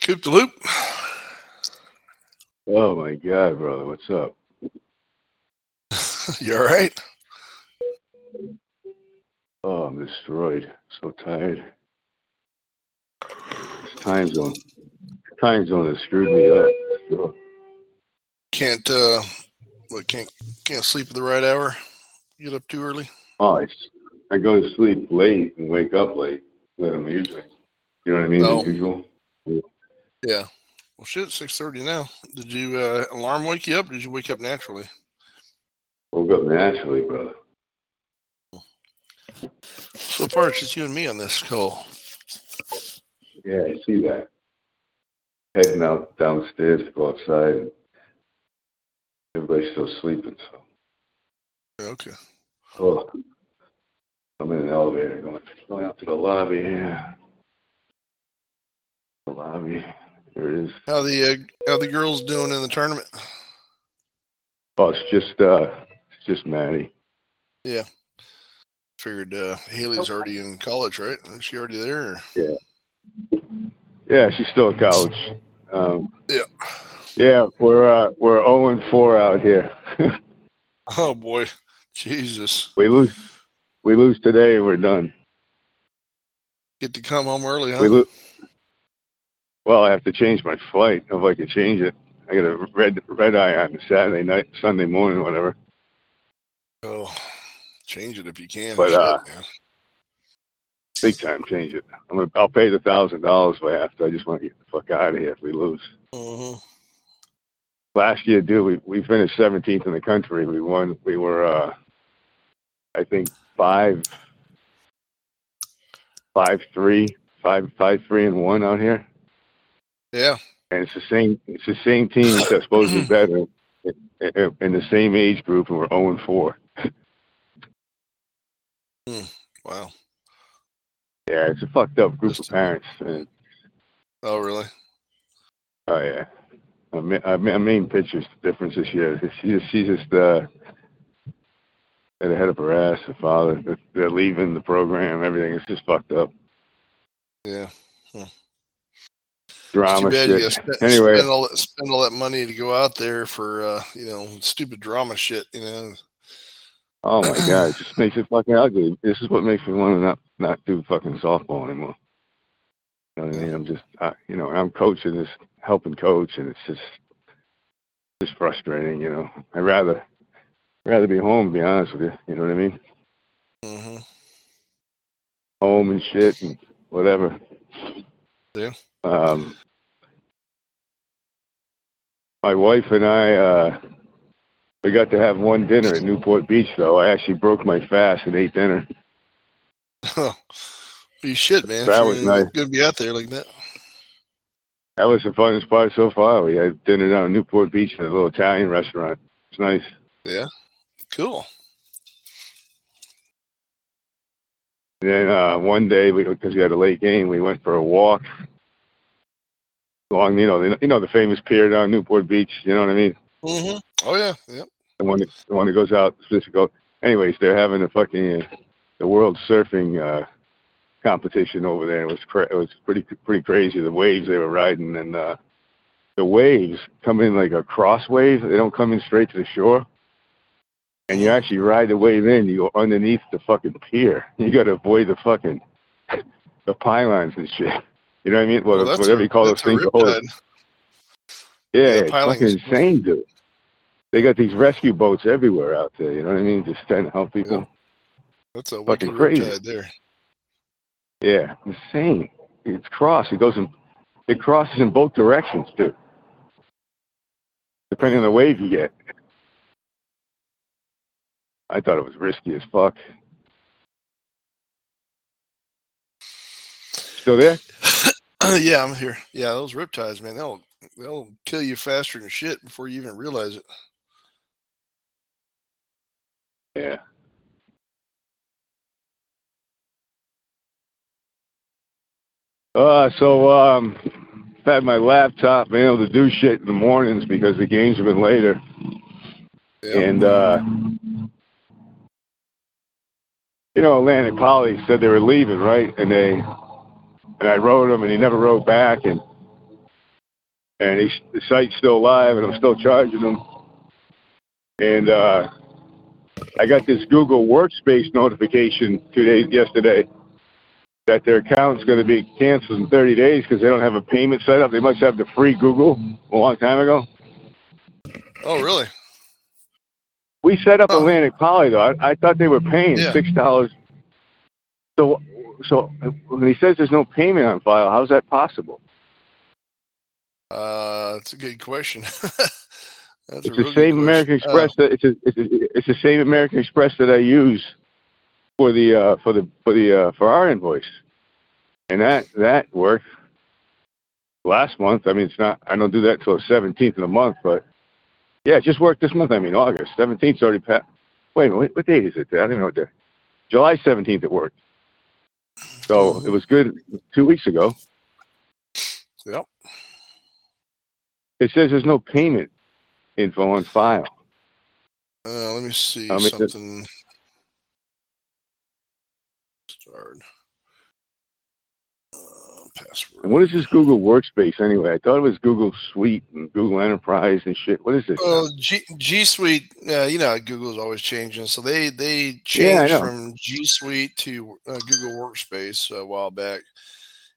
Coop the loop. Oh my god, brother, what's up? You all right? Oh, I'm destroyed. So tired. This time zone. Time zone has screwed me up. Sure. Can't uh what can't can't sleep at the right hour? Get up too early? Oh, I, I go to sleep late and wake up late. That I'm usually. You know what I mean? Oh. As usual. Yeah. Well shit, six thirty now. Did you uh alarm wake you up? Or did you wake up naturally? Woke up naturally, brother. So far it's just you and me on this call. Yeah, I see that. Heading out downstairs to go outside. Everybody's still sleeping, so. Okay. Oh, I'm in an elevator going, going out to the lobby. Yeah. The lobby. There it is. How the uh, how the girls doing in the tournament? Oh, it's just uh, it's just Maddie. Yeah. Figured uh Haley's already in college, right? Is she already there? Or? Yeah, she's still at college. Um, Yeah. yeah, we're uh, we're 0 and 4 out here. Oh boy. Jesus. we lose, we lose today, we're done. Get to come home early, huh? We lose. Well, I have to change my flight if I can change it. I got a red red eye on Saturday night, Sunday morning, whatever. Oh, change it if you can. But, uh. Big time, change it. I'm gonna, I'll pay the thousand dollars if I have to. I just want to get the fuck out of here if we lose. Mhm. last year, dude, we, we finished 17th in the country. We won. We were, uh, I think, five, five, three, five, five, three, and one out here. Yeah. And it's the same. It's the same team that's supposed to be better in, the same age group, and we're 0 and 4. Wow. Yeah, it's a fucked up group Just- of parents. And, Oh, really? oh yeah, I mean, I mean, I mean pictures difference this year. She just, she's just uh, at the head of her ass. The father, they're- they're leaving the program. Everything is just fucked up. Yeah. Drama shit. spend, Anyway. spend all that spend all that money to go out there for uh, you know stupid drama shit. You know. Oh my god, it just makes it fucking ugly. This is what makes me want to not not do fucking softball anymore. You know what I mean? I'm just, uh, you know, I'm coaching this, helping coach, and it's just, just frustrating. You know, I'd rather, rather be home. To be honest with you, you know what I mean? Mm-hmm. Home and shit and whatever. Yeah. Um, my wife and I, uh, we got to have one dinner at Newport Beach, though. I actually broke my fast and ate dinner. Oh, you should, man. That was nice. Gonna be out there like that. That was the funnest part so far. We had dinner down at Newport Beach at a little Italian restaurant. It's nice. Yeah. Cool. Then uh, one day, because we had a late game, we went for a walk along, you know, the, you know the famous pier down Newport Beach. You know what I mean? Mm-hmm. Oh yeah. Yep. The one, that, the one that goes out. Just. Anyways, they're having a fucking uh, the world surfing uh, competition over there. It was cra- it was pretty pretty crazy. The waves they were riding, and uh, the waves come in like a cross wave. They don't come in straight to the shore. And you actually ride the wave in. You go underneath the fucking pier. You got to avoid the fucking the pylons and shit. You know what I mean? Well, Well, whatever a- you call those things. hold oh, Yeah, Yeah, fucking insane, dude. They got these rescue boats everywhere out there. You know what I mean? Just trying to help people. That's a Fucking crazy. there. Yeah, insane. It's cross. It goes in. It crosses in both directions, too. Depending on the wave you get. I thought it was risky as fuck. Still there? yeah, I'm here. Yeah, those riptides, man, they'll they'll kill you faster than shit before you even realize it. Yeah. Uh, so um, I've had my laptop, been able to do shit in the mornings because the games have been later. Yeah. And uh, you know, Atlantic Poly said they were leaving, right? And they and I wrote him, and he never wrote back. And and he, the site's still live, and I'm still charging them. And uh, I got this Google Workspace notification two days yesterday that their account's going to be canceled in 30 days because they don't have a payment set up. They must have the free Google a long time ago. Oh, really? We set up Oh. Atlantic Poly though. I, I thought they were paying Yeah. six dollars. So, so when he says there's no payment on file, how's that possible? Uh, that's a good question. It's the good same American question. Uh, Express that it's a, it's, a, it's the same American Express that I use for the uh, for the for the uh, for our invoice, and that that worked last month. I mean, it's not. I don't do that till the seventeenth of the month, but yeah, it just worked this month. I mean, August seventeenth already passed. Wait a minute, what, what date is it? I don't even know what day. July seventeenth it worked. So it was good two weeks ago. Yep. It says there's no payment info on file. Uh, let me see Um, something. Start. Password. And what is this Google Workspace anyway? I thought it was Google Suite and Google Enterprise and shit. What is this? Well, G, G Suite, uh, you know, Google's always changing. So they they changed know. from G Suite to uh, Google Workspace a while back,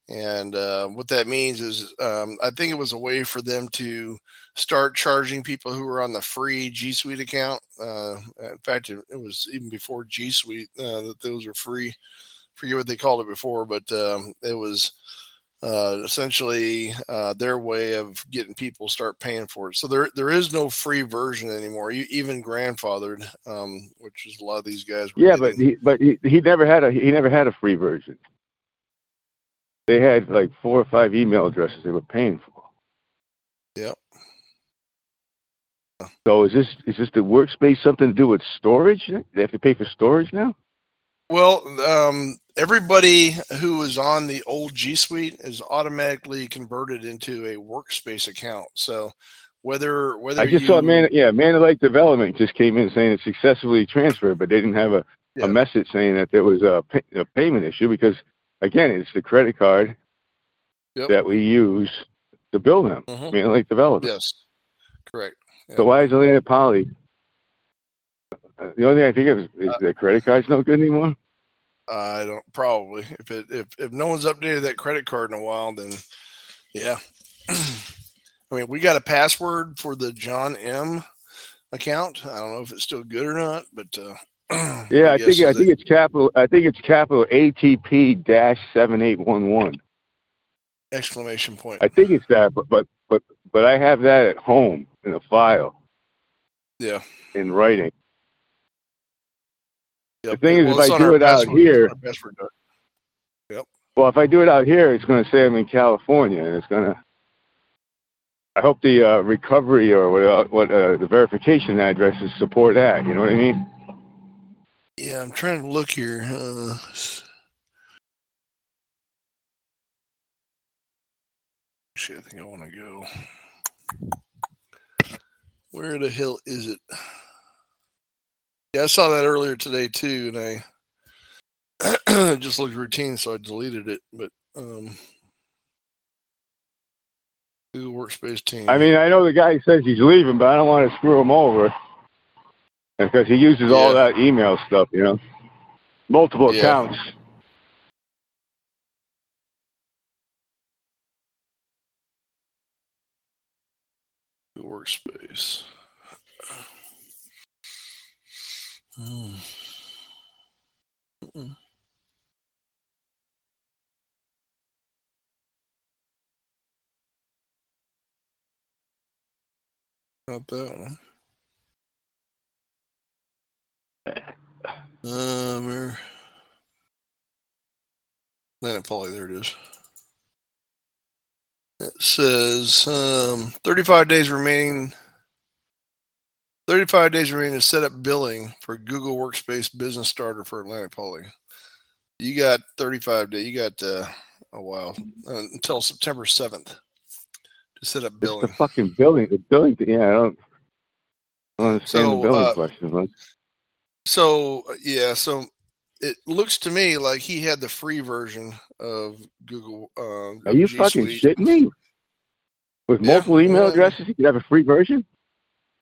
and uh, what that means is, um, I think it was a way for them to start charging people who were on the free G Suite account. Uh, in fact, it, it was even before G Suite uh, that those were free. Forget what they called it before, but um, it was uh, essentially uh, their way of getting people start paying for it. So there there is no free version anymore. You, even grandfathered, um, which is a lot of these guys. Were yeah, but he but he, he never had a he never had a free version. They had like four or five email addresses they were paying for. Yep. So is this is this the workspace something to do with storage? They have to pay for storage now? Well, um, everybody who was on the old G Suite is automatically converted into a workspace account. So whether whether I just you, saw man yeah, Man Lake Development just came in saying it's successfully transferred, but they didn't have a, Yeah. a message saying that there was a, pay, a payment issue because again, it's the credit card Yep. that we use to bill them. Mhm. Man Lake Development. Yes, correct. So why is Atlantic Poly? Uh, the only thing I think of is, is Uh, the credit card's no good anymore. I don't probably if it if if no one's updated that credit card in a while, then yeah. I mean, we got a password for the John M account. I don't know if it's still good or not, but uh, Yeah, my I think I that- think it's capital. I think it's capital ATP dash seven eight one one. exclamation point. I think it's that, but but but but I have that at home in a file yeah. in writing. Yep. thing is, Well, if I do it out here- it's on our password doc. Well, if I do it out here, it's going to say I'm in California, and it's going to. I hope the uh, recovery or what, uh, what uh, the verification addresses support that. You know what I mean? yeah, I'm trying to look here. Uh, s- Actually, I think I want to go. Where the hell is it? Yeah, I saw that earlier today too, and I just looked routine, so I deleted it. But um, Google Workspace team. I mean, I know the guy says he's leaving, but I don't want to screw him over because he uses all that email stuff. You know, multiple Yeah. accounts. Workspace. Hmm. Mm-mm. Not that one. Um, where? Planet Poly, there it is. It says um, 35 days remaining. 35 days remaining to set up billing for Google Workspace Business Starter for Atlantic Poly. You got 35 days. You got uh, a while uh, until September 7th to set up billing. It's the fucking billing. The billing. Yeah, I don't, I don't understand So, the billing uh, question. Like, So uh, yeah, so it looks to me like he had the free version of Google. Uh, are you G fucking Suite. shitting me? With Yeah, multiple email yeah. addresses, you could have a free version.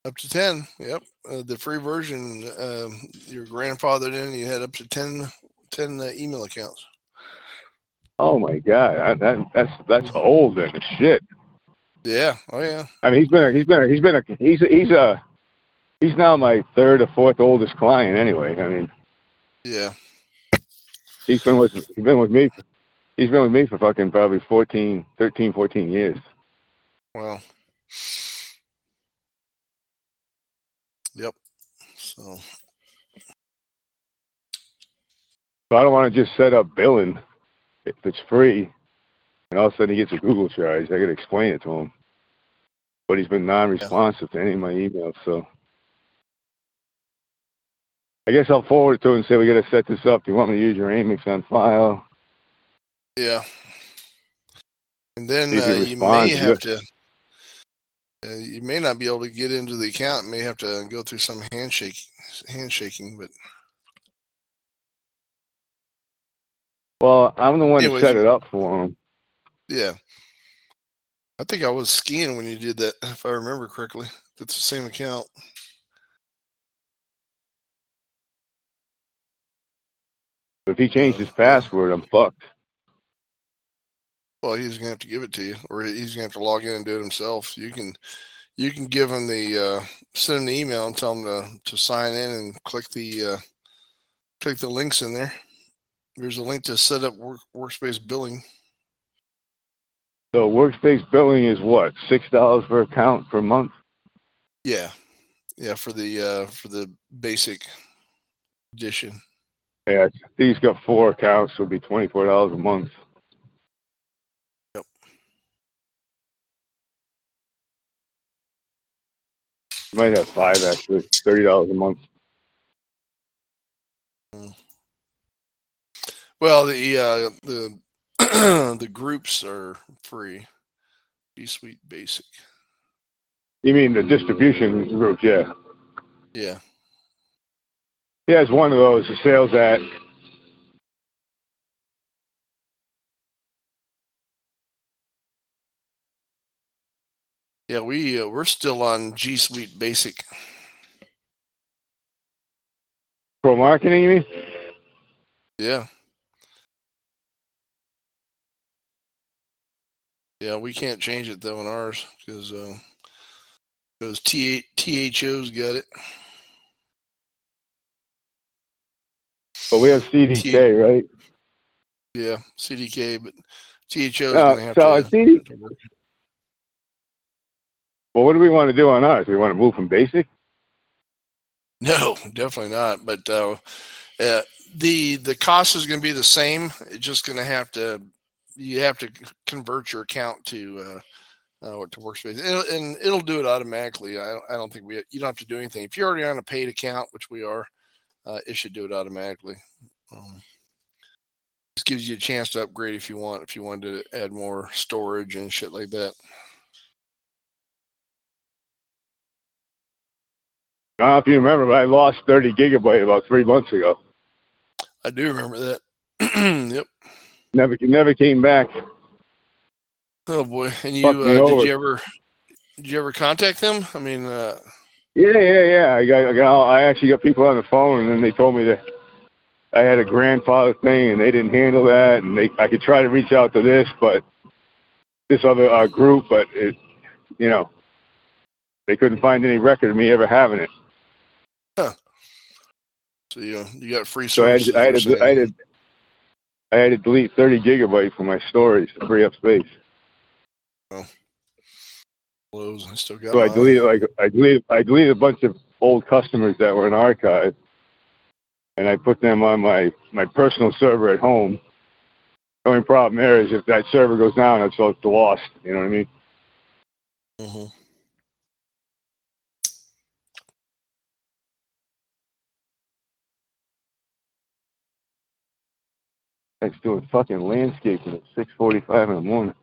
Up to 10. Yep. Uh, the free version, um, your grandfathered in, you had up to 10, 10 uh, email accounts. Oh my god, I, that that's that's old and shit. Yeah. Oh, yeah. I mean, he's been a, he's been a, he's been a he's a, he's a he's now my third or fourth oldest client anyway. I mean, Yeah. he's been with he's been with me he's been with me for fucking probably 14, 13, 14 years. Well, yep. So, So I don't want to just set up billing if it's free, and all of a sudden he gets a Google charge. I got to explain it to him. But he's been non-responsive to any of my emails, so I guess I'll forward it to him and say we got to set this up. Do you want me to use your Amex on file? yeah. And then See if he uh, you may have to, uh, you may not be able to get into the account. You may have to go through some handshake, handshaking, but Well, I'm the one Anyways. that set it up for him. yeah. I think I was skiing when you did that, if I remember correctly. That's the same account. If he changed his password, I'm fucked. Well, he's gonna have to give it to you, or he's gonna have to log in and do it himself. You can, you can give him the uh, send him the email and tell him to to sign in and click the uh, click the links in there. There's a link to set up work, workspace billing. So workspace billing is what six dollars per account per month. Yeah, yeah, for the uh, for the basic edition. Yeah, he's got four accounts, so it'd be twenty four dollars a month. Might have five actually, thirty dollars a month. Well, the uh, the the groups are free. G Suite Basic. You mean the distribution group? Yeah, Yeah. he has one of those. The sales at Yeah, we uh, we're still on G Suite Basic. pro marketing. You mean? Yeah. Yeah, we can't change it though in ours because uh, because T THO's got it. But we have CDK, right? Yeah, CDK, but THO's Uh, gonna have so to. Well, what do we want to do on ours? We want to move from basic. No, definitely not. But uh, uh, the the cost is going to be the same. It's just going to have to you have to convert your account to uh, uh, to workspace, it'll, and it'll do it automatically. I I don't think we you don't have to do anything. If you're already on a paid account, which we are, uh, it should do it automatically. Um, this gives you a chance to upgrade if you want. If you wanted to add more storage and shit like that. I don't know if you remember, but I lost 30 gigabyte about three months ago. I do remember that. yep. Never, never came back. Oh boy! And you uh, did you ever did you ever contact them? I mean, uh, Yeah, yeah, yeah. I got, I got, I actually got people on the phone, and then they told me that I had a grandfather thing, and they didn't handle that, and they, I could try to reach out to this, but this other uh, group, but it, you know, they couldn't find any record of me ever having it. So you you got free So I had, services. I had, to, I had to, I had to delete 30 gigabytes from my storage to free up space. Close. I still got. So I deleted like I deleted I deleted a bunch of old customers that were in archive, and I put them on my my personal server at home. The only problem there is if that server goes down, it's lost. You know what I mean? Mhm. next door fucking landscaping at 6.45 in the morning.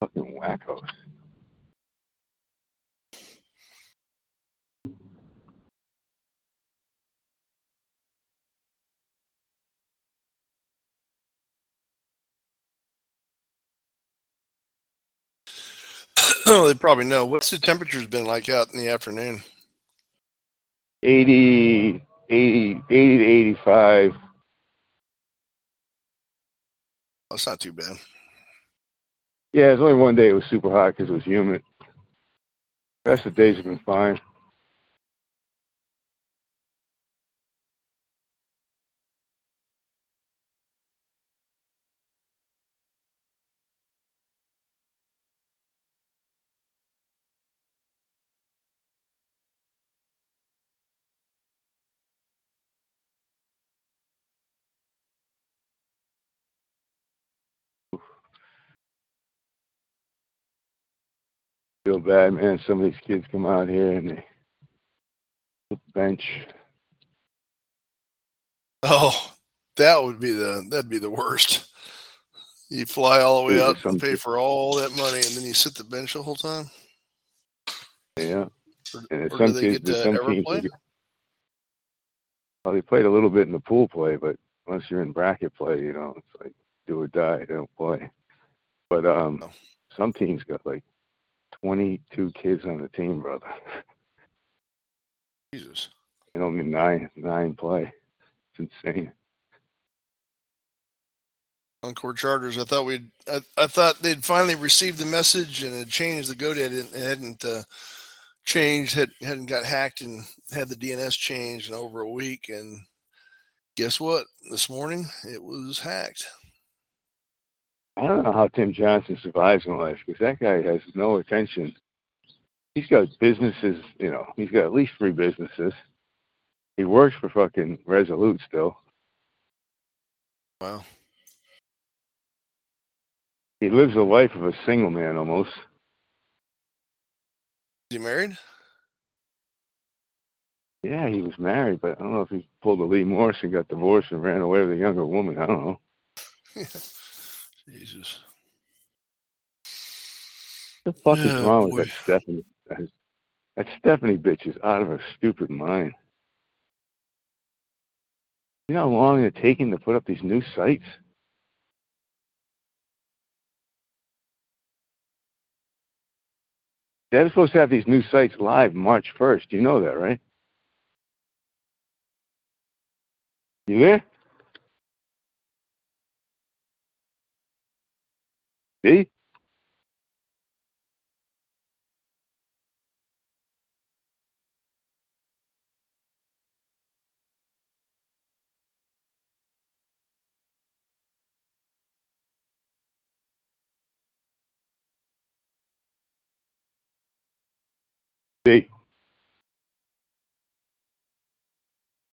Fucking wackos. Oh, they probably know. What's the temperature been like out in the afternoon? 80, 80, 80 to 85. That's not too bad. Yeah, it's only one day it was super hot because it was humid. The rest of the days have been fine. Feel bad, man. Some of these kids come out here and they bench. Oh, that would be the that'd be the worst. You fly all the way out and pay for all that money, and then you sit the bench the whole time. Yeah. Or, and or some kids, get some ever teams. play? Well, they played a little bit in the pool play, but once you're in bracket play, you know, it's like do or die. They don't play. But um, Oh. some teams got like 22 kids on the team, brother. Jesus. I mean, nine nine play. It's insane. Encore Charters. I thought we'd. I, I thought they'd finally received the message and had changed the GoDaddy. It hadn't uh, changed. Had hadn't got hacked and had the DNS changed in over a week. And guess what? This morning it was hacked. I don't know how Tim Johnson survives in life because that guy has no attention. He's got businesses, you know, he's got at least three businesses. He works for fucking Resolute still. Wow. He lives the life of a single man almost. Is he married? Yeah, he was married, but I don't know if he pulled a Lee Morrison, got divorced, and ran away with a younger woman. I don't know. Jesus. What the fuck is Oh, wrong boy. with that Stephanie? That, that Stephanie bitch is out of her stupid mind. You know how long it's taking to put up these new sites? They're supposed to have these new sites live March 1st. You know that, right? You there? See? See?